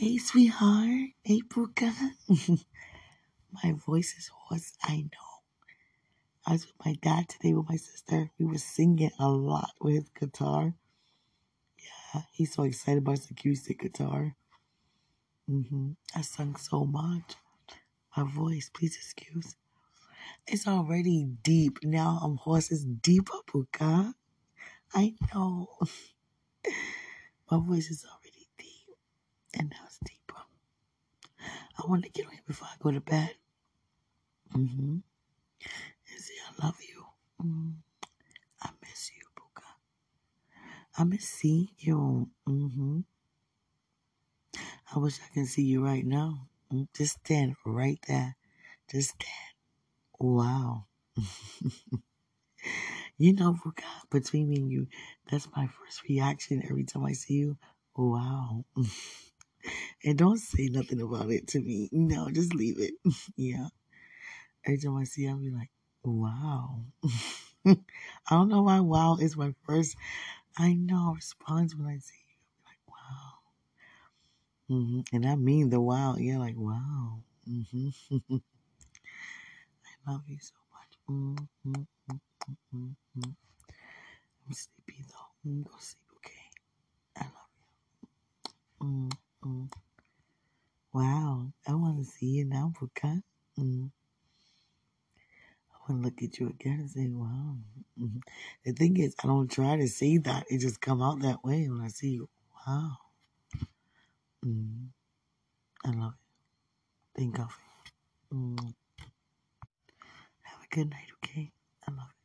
Hey, sweetheart. Hey, Booca. my voice is hoarse. I know. I was with my dad today with my sister. We were singing a lot with his guitar. Yeah, he's so excited about his acoustic guitar. Mm-hmm. I sung so much. My voice, please excuse. It's already deep. Now I'm hoarse. It's deeper, Booca. I know. My voice is already. And now it's deeper. I want to get on here before I go to bed. Mm-hmm. And say I love you. Mm. I miss you, Booca. I miss seeing you. Mm-hmm. I wish I can see you right now. Mm, Just stand right there. Just stand. Wow. You know, Booca, between me and you, that's my first reaction every time I see you. Wow. And don't say nothing about it to me. No, just leave it. Yeah. Every time I see you, I'll be like, wow. I don't know why wow is my first, I know, response when I see you. Like, wow. hmm And I mean the wow. Yeah, like, wow. hmm I love you so much. Mm-hmm. Mm-hmm. I'm sleepy though. Mm, Go sleep, okay? I love you. Mm-hmm. Wow. I want to see you now, Booca. Mm. I want to look at you again and say, wow. hmm The thing is, I don't try to say that. It just come out that way when I see you. Wow. Mm. I love it. Thank God. Mm. Have a good night, okay? I love you.